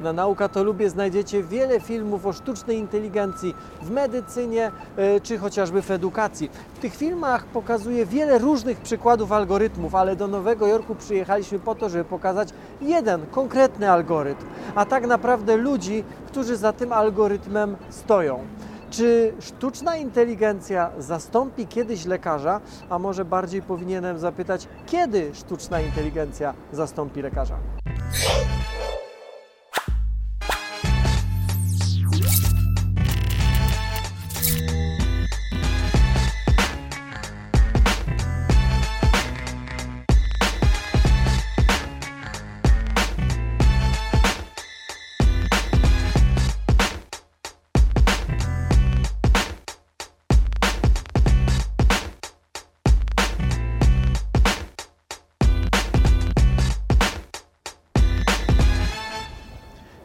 Na Nauka to Lubię znajdziecie wiele filmów o sztucznej inteligencji w medycynie e, czy chociażby w edukacji. W tych filmach pokazuje wiele różnych przykładów algorytmów, ale do Nowego Jorku przyjechaliśmy po to, żeby pokazać jeden konkretny algorytm, a tak naprawdę ludzi, którzy za tym algorytmem stoją. Czy sztuczna inteligencja zastąpi kiedyś lekarza, a może bardziej powinienem zapytać, kiedy sztuczna inteligencja zastąpi lekarza?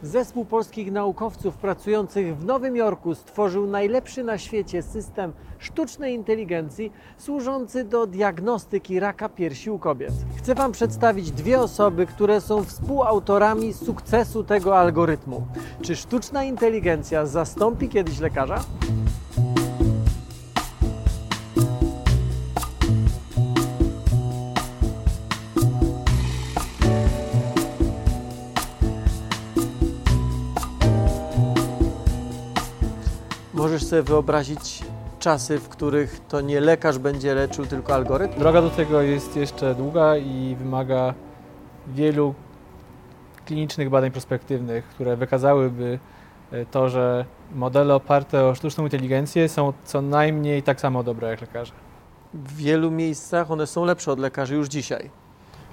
Zespół polskich naukowców pracujących w Nowym Jorku stworzył najlepszy na świecie system sztucznej inteligencji służący do diagnostyki raka piersi u kobiet. Chcę Wam przedstawić dwie osoby, które są współautorami sukcesu tego algorytmu. Czy sztuczna inteligencja zastąpi kiedyś lekarza? Możesz sobie wyobrazić czasy, w których to nie lekarz będzie leczył, tylko algorytm? Droga do tego jest jeszcze długa i wymaga wielu klinicznych badań prospektywnych, które wykazałyby e, to, że modele oparte o sztuczną inteligencję są co najmniej tak samo dobre jak lekarze. W wielu miejscach one są lepsze od lekarzy już dzisiaj.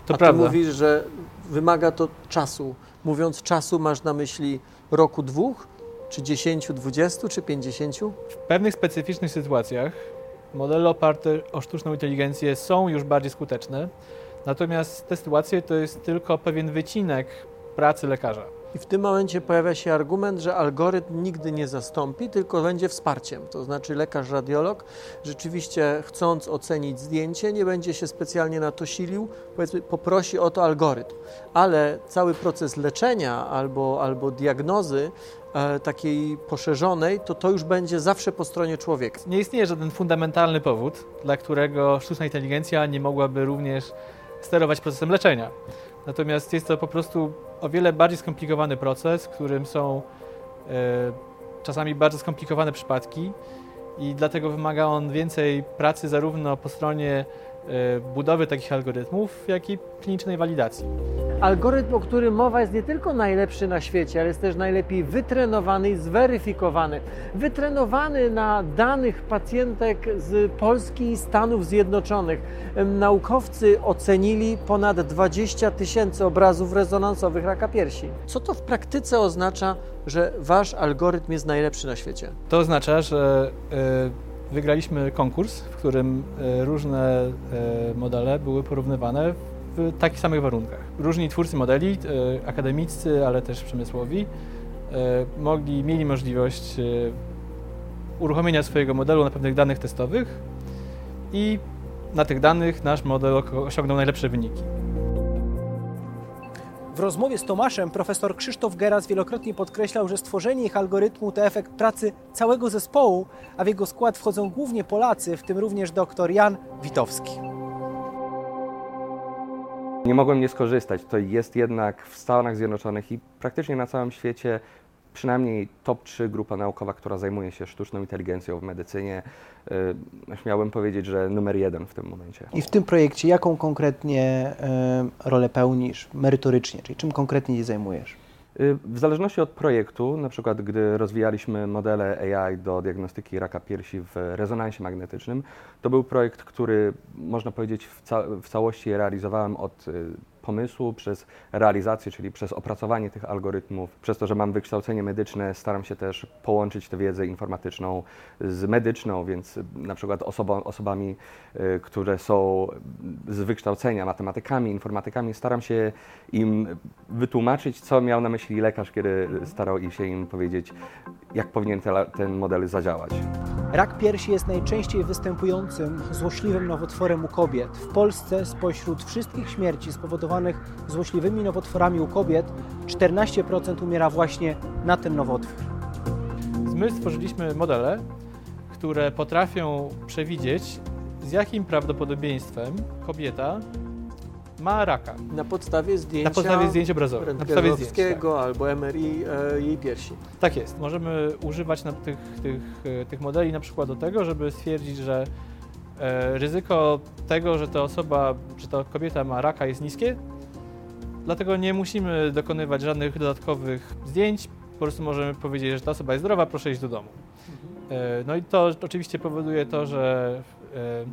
To A prawda. ty mówisz, że wymaga to czasu. Mówiąc czasu, masz na myśli roku, dwóch, czy 10, 20, czy 50? W pewnych specyficznych sytuacjach modele oparte o sztuczną inteligencję są już bardziej skuteczne, natomiast te sytuacje to jest tylko pewien wycinek pracy lekarza. I w tym momencie pojawia się argument, że algorytm nigdy nie zastąpi, tylko będzie wsparciem. To znaczy lekarz, radiolog rzeczywiście chcąc ocenić zdjęcie, nie będzie się specjalnie na to silił, powiedzmy poprosi o to algorytm. Ale cały proces leczenia albo, albo diagnozy takiej poszerzonej, to to już będzie zawsze po stronie człowieka. Nie istnieje żaden fundamentalny powód, dla którego sztuczna inteligencja nie mogłaby również sterować procesem leczenia. Natomiast jest to po prostu o wiele bardziej skomplikowany proces, w którym są e, czasami bardzo skomplikowane przypadki i dlatego wymaga on więcej pracy zarówno po stronie e, budowy takich algorytmów, jak i klinicznej walidacji. Algorytm, o którym mowa, jest nie tylko najlepszy na świecie, ale jest też najlepiej wytrenowany i zweryfikowany. Wytrenowany na danych pacjentek z Polski i Stanów Zjednoczonych. Naukowcy ocenili ponad 20 tysięcy obrazów rezonansowych raka piersi. Co to w praktyce oznacza, że wasz algorytm jest najlepszy na świecie? To oznacza, że e, wygraliśmy konkurs, w którym e, różne e, modele były porównywane w takich samych warunkach. Różni twórcy modeli, e, akademiccy, ale też przemysłowi, e, mogli, mieli możliwość e, uruchomienia swojego modelu na pewnych danych testowych i na tych danych nasz model osiągnął najlepsze wyniki. W rozmowie z Tomaszem profesor Krzysztof Geras wielokrotnie podkreślał, że stworzenie ich algorytmu to efekt pracy całego zespołu, a w jego skład wchodzą głównie Polacy, w tym również dr Jan Witowski. Nie mogłem nie skorzystać. To jest jednak w Stanach Zjednoczonych i praktycznie na całym świecie przynajmniej top 3 grupa naukowa, która zajmuje się sztuczną inteligencją w medycynie. Yy, Śmiałbym powiedzieć, że numer jeden w tym momencie. I w tym projekcie jaką konkretnie e, rolę pełnisz merytorycznie, czyli czym konkretnie się zajmujesz? Y, W zależności od projektu, na przykład gdy rozwijaliśmy modele AI do diagnostyki raka piersi w rezonansie magnetycznym, to był projekt, który można powiedzieć w, ca w całości realizowałem od y, pomysłu przez realizację, czyli przez opracowanie tych algorytmów. Przez to, że mam wykształcenie medyczne, staram się też połączyć tę wiedzę informatyczną z medyczną, więc na przykład osoba, osobami, y, które są z wykształcenia matematykami, informatykami, staram się im wytłumaczyć, co miał na myśli lekarz, kiedy starał się im powiedzieć, jak powinien te, ten model zadziałać. Rak piersi jest najczęściej występującym złośliwym nowotworem u kobiet. W Polsce spośród wszystkich śmierci spowodowanych złośliwymi nowotworami u kobiet 14% umiera właśnie na ten nowotwór. My stworzyliśmy modele, które potrafią przewidzieć, z jakim prawdopodobieństwem kobieta ma raka. Na podstawie zdjęcia Na podstawie zdjęć obrazowych. Na podstawie zdjęć, tak. albo MRI e, jej piersi. Tak jest. Możemy używać na tych, tych, e, tych modeli na przykład do tego, żeby stwierdzić, że e, ryzyko tego, że ta osoba, że ta kobieta ma raka jest niskie, dlatego nie musimy dokonywać żadnych dodatkowych zdjęć. Po prostu możemy powiedzieć, że ta osoba jest zdrowa, proszę iść do domu. E, No i to oczywiście powoduje to, że e,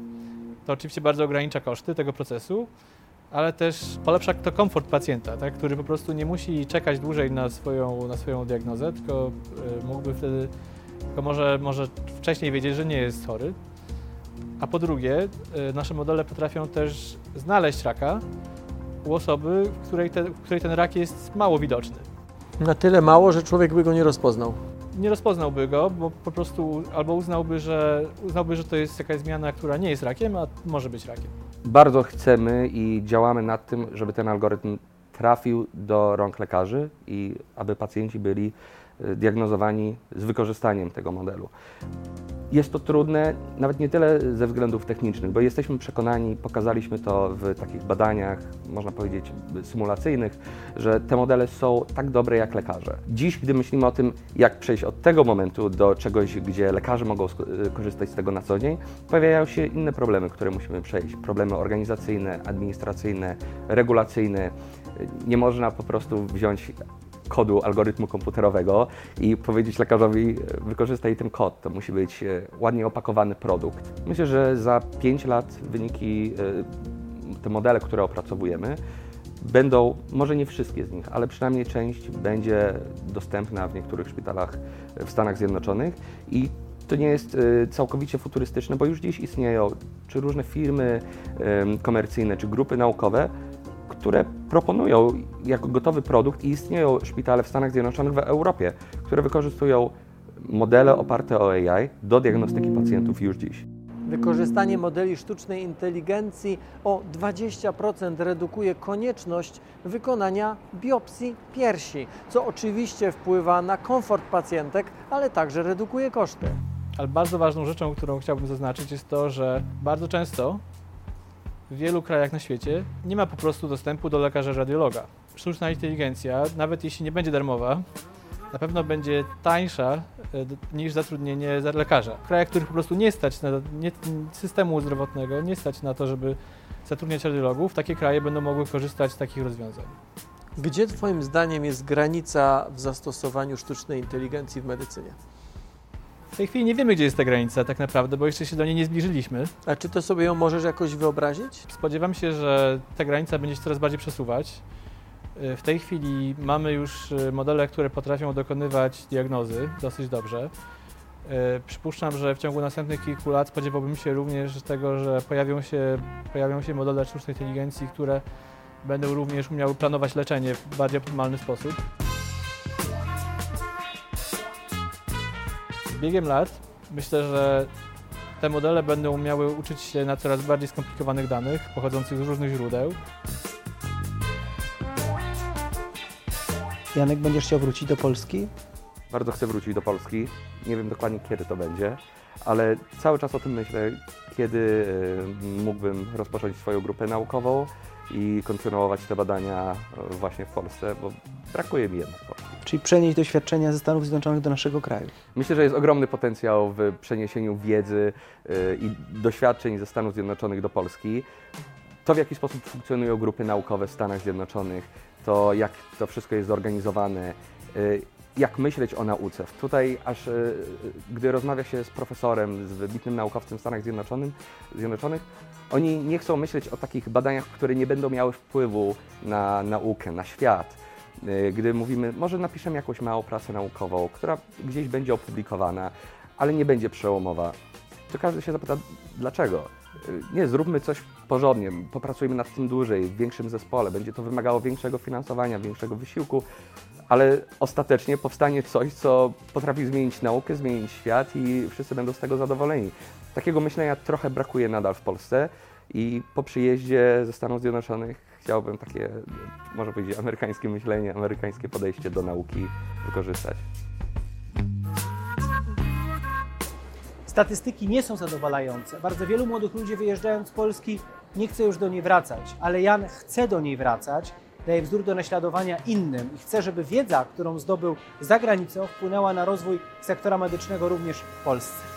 to oczywiście bardzo ogranicza koszty tego procesu, ale też polepsza to komfort pacjenta, tak, który po prostu nie musi czekać dłużej na swoją, na swoją diagnozę, tylko e, mógłby wtedy, tylko może, może wcześniej wiedzieć, że nie jest chory. A po drugie, e, nasze modele potrafią też znaleźć raka u osoby, w której, te, w której ten rak jest mało widoczny. Na tyle mało, że człowiek by go nie rozpoznał. nie rozpoznałby go, bo po prostu albo uznałby, że, uznałby, że to jest jakaś zmiana, która nie jest rakiem, a może być rakiem. Bardzo chcemy i działamy nad tym, żeby ten algorytm trafił do rąk lekarzy i aby pacjenci byli y, diagnozowani z wykorzystaniem tego modelu. Jest to trudne nawet nie tyle ze względów technicznych, bo jesteśmy przekonani, pokazaliśmy to w takich badaniach, można powiedzieć symulacyjnych, że te modele są tak dobre jak lekarze. Dziś, gdy myślimy o tym, jak przejść od tego momentu do czegoś, gdzie lekarze mogą y, korzystać z tego na co dzień, pojawiają się inne problemy, które musimy przejść. Problemy organizacyjne, administracyjne, regulacyjne. Nie można po prostu wziąć kodu algorytmu komputerowego i powiedzieć lekarzowi, wykorzystaj ten kod. To musi być e, ładnie opakowany produkt. Myślę, że za 5 lat wyniki, e, te modele, które opracowujemy, będą, może nie wszystkie z nich, ale przynajmniej część będzie dostępna w niektórych szpitalach w Stanach Zjednoczonych i to nie jest e, całkowicie futurystyczne, bo już dziś istnieją czy różne firmy komercyjne, czy grupy naukowe, które proponują jako gotowy produkt i istnieją szpitale w Stanach Zjednoczonych, w Europie, które wykorzystują modele oparte o AI do diagnostyki pacjentów już dziś. Wykorzystanie modeli sztucznej inteligencji o 20% redukuje konieczność wykonania biopsji piersi, co oczywiście wpływa na komfort pacjentek, ale także redukuje koszty. Ale bardzo ważną rzeczą, którą chciałbym zaznaczyć, jest to, że bardzo często w wielu krajach na świecie nie ma po prostu dostępu do lekarza radiologa. Sztuczna inteligencja, nawet jeśli nie będzie darmowa, na pewno będzie tańsza e, niż zatrudnienie za lekarza. W krajach, w których po prostu nie stać na, nie, systemu zdrowotnego, nie stać na to, żeby zatrudniać radiologów, takie kraje będą mogły korzystać z takich rozwiązań. Gdzie Twoim zdaniem jest granica w zastosowaniu sztucznej inteligencji w medycynie? W tej chwili nie wiemy, gdzie jest ta granica tak naprawdę, bo jeszcze się do niej nie zbliżyliśmy. A czy to sobie ją możesz jakoś wyobrazić? Spodziewam się, że ta granica będzie się coraz bardziej przesuwać. Y, W tej chwili mamy już y, modele, które potrafią dokonywać diagnozy dosyć dobrze. Y, Przypuszczam, że w ciągu następnych kilku lat spodziewałbym się również tego, że pojawią się, pojawią się modele sztucznej inteligencji, które będą również umiały planować leczenie w bardziej optymalny sposób. Z biegiem lat myślę, że te modele będą umiały uczyć się na coraz bardziej skomplikowanych danych pochodzących z różnych źródeł. Janek, będziesz chciał wrócić do Polski? Bardzo chcę wrócić do Polski. Nie wiem dokładnie kiedy to będzie, ale cały czas o tym myślę, kiedy e, mógłbym rozpocząć swoją grupę naukową i kontynuować te badania e, właśnie w Polsce, bo brakuje mi jednak Polski. Czyli przenieść doświadczenia ze Stanów Zjednoczonych do naszego kraju. Myślę, że jest ogromny potencjał w przeniesieniu wiedzy e, i doświadczeń ze Stanów Zjednoczonych do Polski. To, w jaki sposób funkcjonują grupy naukowe w Stanach Zjednoczonych, to jak to wszystko jest zorganizowane, e, jak myśleć o nauce. Tutaj aż e, gdy rozmawia się z profesorem, z wybitnym naukowcem w Stanach Zjednoczonych, Zjednoczonych, oni nie chcą myśleć o takich badaniach, które nie będą miały wpływu na naukę, na świat. E, Gdy mówimy, może napiszemy jakąś małą pracę naukową, która gdzieś będzie opublikowana, ale nie będzie przełomowa, to każdy się zapyta, dlaczego? E, Nie, zróbmy coś, porządnie, popracujmy nad tym dłużej, w większym zespole. Będzie to wymagało większego finansowania, większego wysiłku, ale ostatecznie powstanie coś, co potrafi zmienić naukę, zmienić świat i wszyscy będą z tego zadowoleni. Takiego myślenia trochę brakuje nadal w Polsce i po przyjeździe ze Stanów Zjednoczonych chciałbym takie, można powiedzieć, amerykańskie myślenie, amerykańskie podejście do nauki wykorzystać. Statystyki nie są zadowalające. Bardzo wielu młodych ludzi wyjeżdżając z Polski nie chce już do niej wracać, ale Jan chce do niej wracać, daje wzór do naśladowania innym i chce, żeby wiedza, którą zdobył za granicą, wpłynęła na rozwój sektora medycznego również w Polsce.